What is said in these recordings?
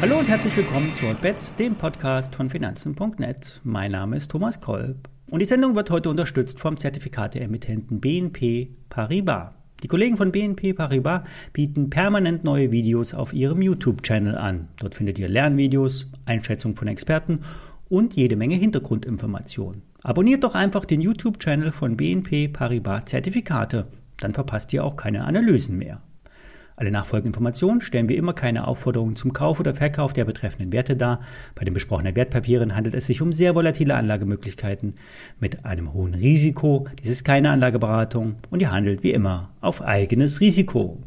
Hallo und herzlich willkommen zu Hotbets, dem Podcast von Finanzen.net. Mein Name ist Thomas Kolb und die Sendung wird heute unterstützt vom Zertifikateemittenten BNP Paribas. Die Kollegen von BNP Paribas bieten permanent neue Videos auf ihrem YouTube-Channel an. Dort findet ihr Lernvideos, Einschätzungen von Experten und jede Menge Hintergrundinformationen. Abonniert doch einfach den YouTube-Channel von BNP Paribas Zertifikate, dann verpasst ihr auch keine Analysen mehr. Alle nachfolgenden Informationen stellen wir immer keine Aufforderungen zum Kauf oder Verkauf der betreffenden Werte dar. Bei den besprochenen Wertpapieren handelt es sich um sehr volatile Anlagemöglichkeiten mit einem hohen Risiko. Dies ist keine Anlageberatung und ihr handelt wie immer auf eigenes Risiko.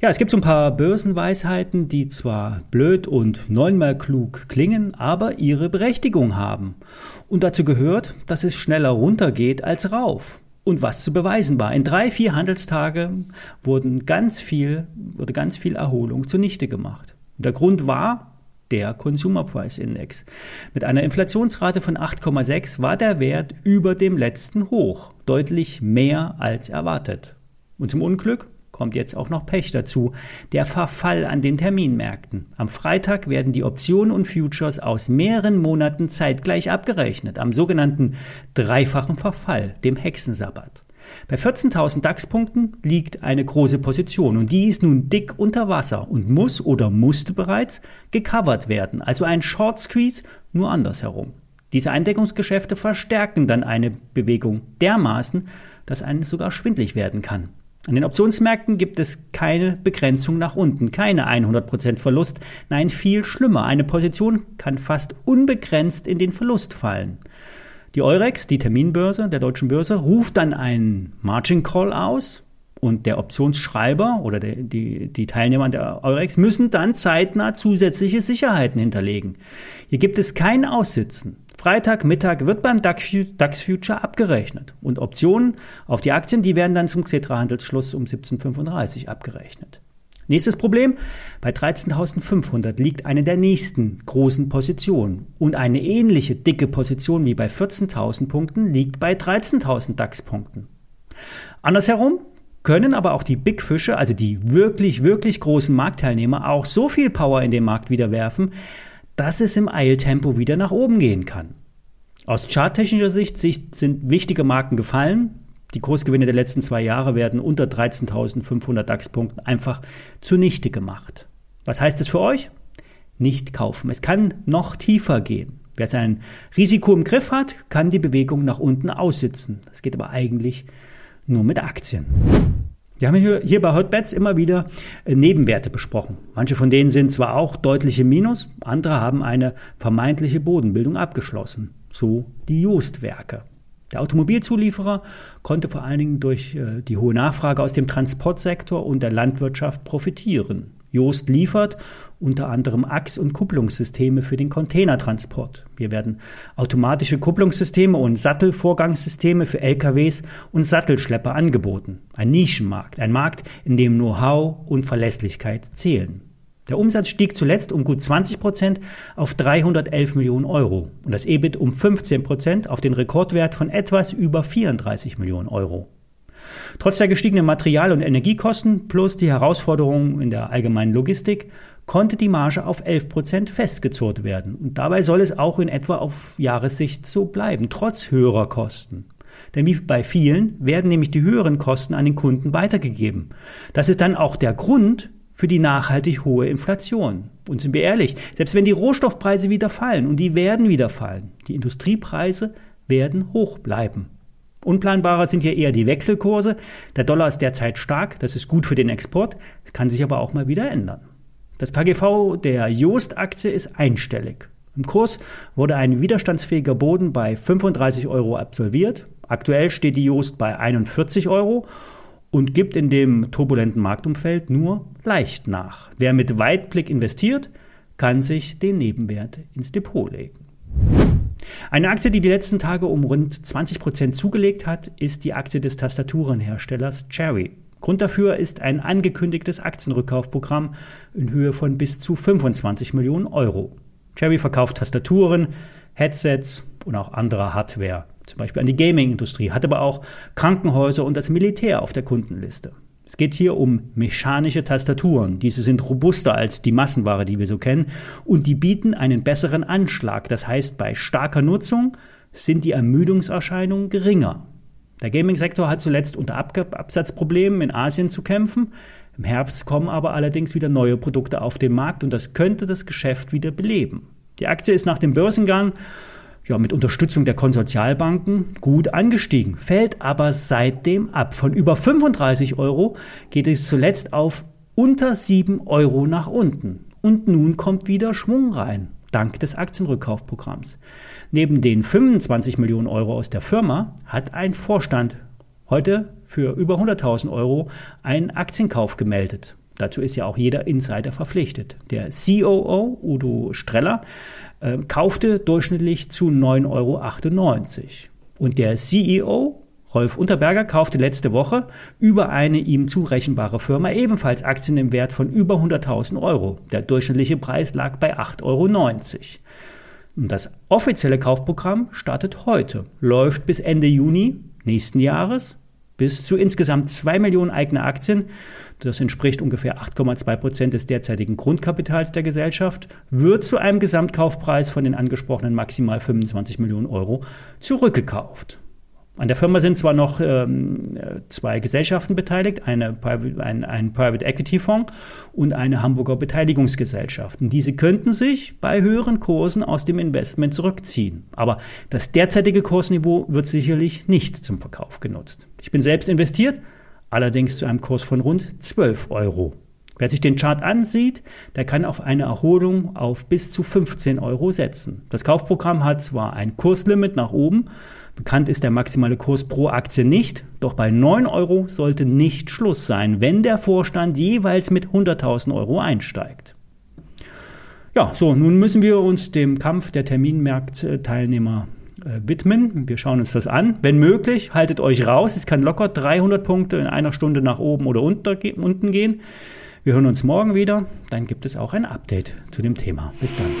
Ja, es gibt so ein paar Börsenweisheiten, die zwar blöd und neunmal klug klingen, aber ihre Berechtigung haben. Und dazu gehört, dass es schneller runtergeht als rauf und was zu beweisen war. In drei, vier Handelstage wurden ganz viel, wurde ganz viel Erholung zunichte gemacht. Der Grund war der Consumer Price Index. Mit einer Inflationsrate von 8,6 war der Wert über dem letzten Hoch, deutlich mehr als erwartet. Und zum Unglück kommt jetzt auch noch Pech dazu. Der Verfall an den Terminmärkten. Am Freitag werden die Optionen und Futures aus mehreren Monaten zeitgleich abgerechnet, am sogenannten dreifachen Verfall, dem Hexensabbat. Bei 14.000 DAX-Punkten liegt eine große Position und die ist nun dick unter Wasser und muss oder musste bereits gecovert werden, also ein Short Squeeze nur andersherum. Diese Eindeckungsgeschäfte verstärken dann eine Bewegung dermaßen, dass einem sogar schwindlig werden kann. An den Optionsmärkten gibt es keine Begrenzung nach unten, keine 100% Verlust. Nein, viel schlimmer. Eine Position kann fast unbegrenzt in den Verlust fallen. Die Eurex, die Terminbörse der deutschen Börse, ruft dann einen Margin Call aus und der Optionsschreiber oder der, die, die Teilnehmer der Eurex müssen dann zeitnah zusätzliche Sicherheiten hinterlegen. Hier gibt es kein Aussitzen. Freitagmittag wird beim DAX Future abgerechnet und Optionen auf die Aktien, die werden dann zum Xetra-Handelsschluss um 17.35 Uhr abgerechnet. Nächstes Problem, bei 13.500 liegt eine der nächsten großen Positionen und eine ähnliche dicke Position wie bei 14.000 Punkten liegt bei 13.000 DAX-Punkten. Andersherum können aber auch die Big Fische, also die wirklich, wirklich großen Marktteilnehmer, auch so viel Power in den Markt wieder werfen, dass es im Eiltempo wieder nach oben gehen kann. Aus charttechnischer Sicht sind wichtige Marken gefallen. Die Kursgewinne der letzten zwei Jahre werden unter 13.500 DAX-Punkten einfach zunichte gemacht. Was heißt es für euch? Nicht kaufen. Es kann noch tiefer gehen. Wer sein Risiko im Griff hat, kann die Bewegung nach unten aussitzen. Das geht aber eigentlich nur mit Aktien. Wir haben hier, bei Hotbets immer wieder äh, Nebenwerte besprochen. Manche von denen sind zwar auch deutliche Minus, andere haben eine vermeintliche Bodenbildung abgeschlossen. So die Joostwerke. Der Automobilzulieferer konnte vor allen Dingen durch äh, die hohe Nachfrage aus dem Transportsektor und der Landwirtschaft profitieren. Joost liefert unter anderem Achs- und Kupplungssysteme für den Containertransport. Hier werden automatische Kupplungssysteme und Sattelvorgangssysteme für LKWs und Sattelschlepper angeboten. Ein Nischenmarkt, ein Markt, in dem Know-how und Verlässlichkeit zählen. Der Umsatz stieg zuletzt um gut 20 Prozent auf 311 Millionen Euro und das EBIT um 15 Prozent auf den Rekordwert von etwas über 34 Millionen Euro. Trotz der gestiegenen Material- und Energiekosten plus die Herausforderungen in der allgemeinen Logistik konnte die Marge auf 11 Prozent festgezurrt werden. Und dabei soll es auch in etwa auf Jahressicht so bleiben, trotz höherer Kosten. Denn wie bei vielen werden nämlich die höheren Kosten an den Kunden weitergegeben. Das ist dann auch der Grund für die nachhaltig hohe Inflation. Und sind wir ehrlich, selbst wenn die Rohstoffpreise wieder fallen, und die werden wieder fallen, die Industriepreise werden hoch bleiben. Unplanbarer sind hier eher die Wechselkurse. Der Dollar ist derzeit stark, das ist gut für den Export, es kann sich aber auch mal wieder ändern. Das KGV der Joost-Aktie ist einstellig. Im Kurs wurde ein widerstandsfähiger Boden bei 35 Euro absolviert. Aktuell steht die Joost bei 41 Euro und gibt in dem turbulenten Marktumfeld nur leicht nach. Wer mit Weitblick investiert, kann sich den Nebenwert ins Depot legen. Eine Aktie, die die letzten Tage um rund 20 Prozent zugelegt hat, ist die Aktie des Tastaturenherstellers Cherry. Grund dafür ist ein angekündigtes Aktienrückkaufprogramm in Höhe von bis zu 25 Millionen Euro. Cherry verkauft Tastaturen, Headsets und auch andere Hardware, zum Beispiel an die Gaming-Industrie, hat aber auch Krankenhäuser und das Militär auf der Kundenliste. Es geht hier um mechanische Tastaturen. Diese sind robuster als die Massenware, die wir so kennen, und die bieten einen besseren Anschlag. Das heißt, bei starker Nutzung sind die Ermüdungserscheinungen geringer. Der Gaming-Sektor hat zuletzt unter Absatzproblemen in Asien zu kämpfen. Im Herbst kommen aber allerdings wieder neue Produkte auf den Markt und das könnte das Geschäft wieder beleben. Die Aktie ist nach dem Börsengang ja, mit Unterstützung der Konsortialbanken gut angestiegen, fällt aber seitdem ab. Von über 35 Euro geht es zuletzt auf unter 7 Euro nach unten. Und nun kommt wieder Schwung rein, dank des Aktienrückkaufprogramms. Neben den 25 Millionen Euro aus der Firma hat ein Vorstand heute für über 100.000 Euro einen Aktienkauf gemeldet. Dazu ist ja auch jeder Insider verpflichtet. Der COO, Udo Streller, äh, kaufte durchschnittlich zu 9,98 Euro. Und der CEO, Rolf Unterberger, kaufte letzte Woche über eine ihm zurechenbare Firma ebenfalls Aktien im Wert von über 100.000 Euro. Der durchschnittliche Preis lag bei 8,90 Euro. Und das offizielle Kaufprogramm startet heute, läuft bis Ende Juni nächsten Jahres bis zu insgesamt 2 Millionen eigene Aktien, das entspricht ungefähr 8,2 Prozent des derzeitigen Grundkapitals der Gesellschaft, wird zu einem Gesamtkaufpreis von den angesprochenen maximal 25 Millionen Euro zurückgekauft. An der Firma sind zwar noch ähm, zwei Gesellschaften beteiligt, eine, ein, ein Private Equity Fonds und eine Hamburger Beteiligungsgesellschaft. Und diese könnten sich bei höheren Kursen aus dem Investment zurückziehen. Aber das derzeitige Kursniveau wird sicherlich nicht zum Verkauf genutzt. Ich bin selbst investiert, allerdings zu einem Kurs von rund 12 Euro. Wer sich den Chart ansieht, der kann auf eine Erholung auf bis zu 15 Euro setzen. Das Kaufprogramm hat zwar ein Kurslimit nach oben, bekannt ist der maximale Kurs pro Aktie nicht, doch bei 9 Euro sollte nicht Schluss sein, wenn der Vorstand jeweils mit 100.000 Euro einsteigt. Ja, so, nun müssen wir uns dem Kampf der Terminmarktteilnehmer äh, widmen. Wir schauen uns das an. Wenn möglich, haltet euch raus. Es kann locker 300 Punkte in einer Stunde nach oben oder unten gehen. Wir hören uns morgen wieder. Dann gibt es auch ein Update zu dem Thema. Bis dann.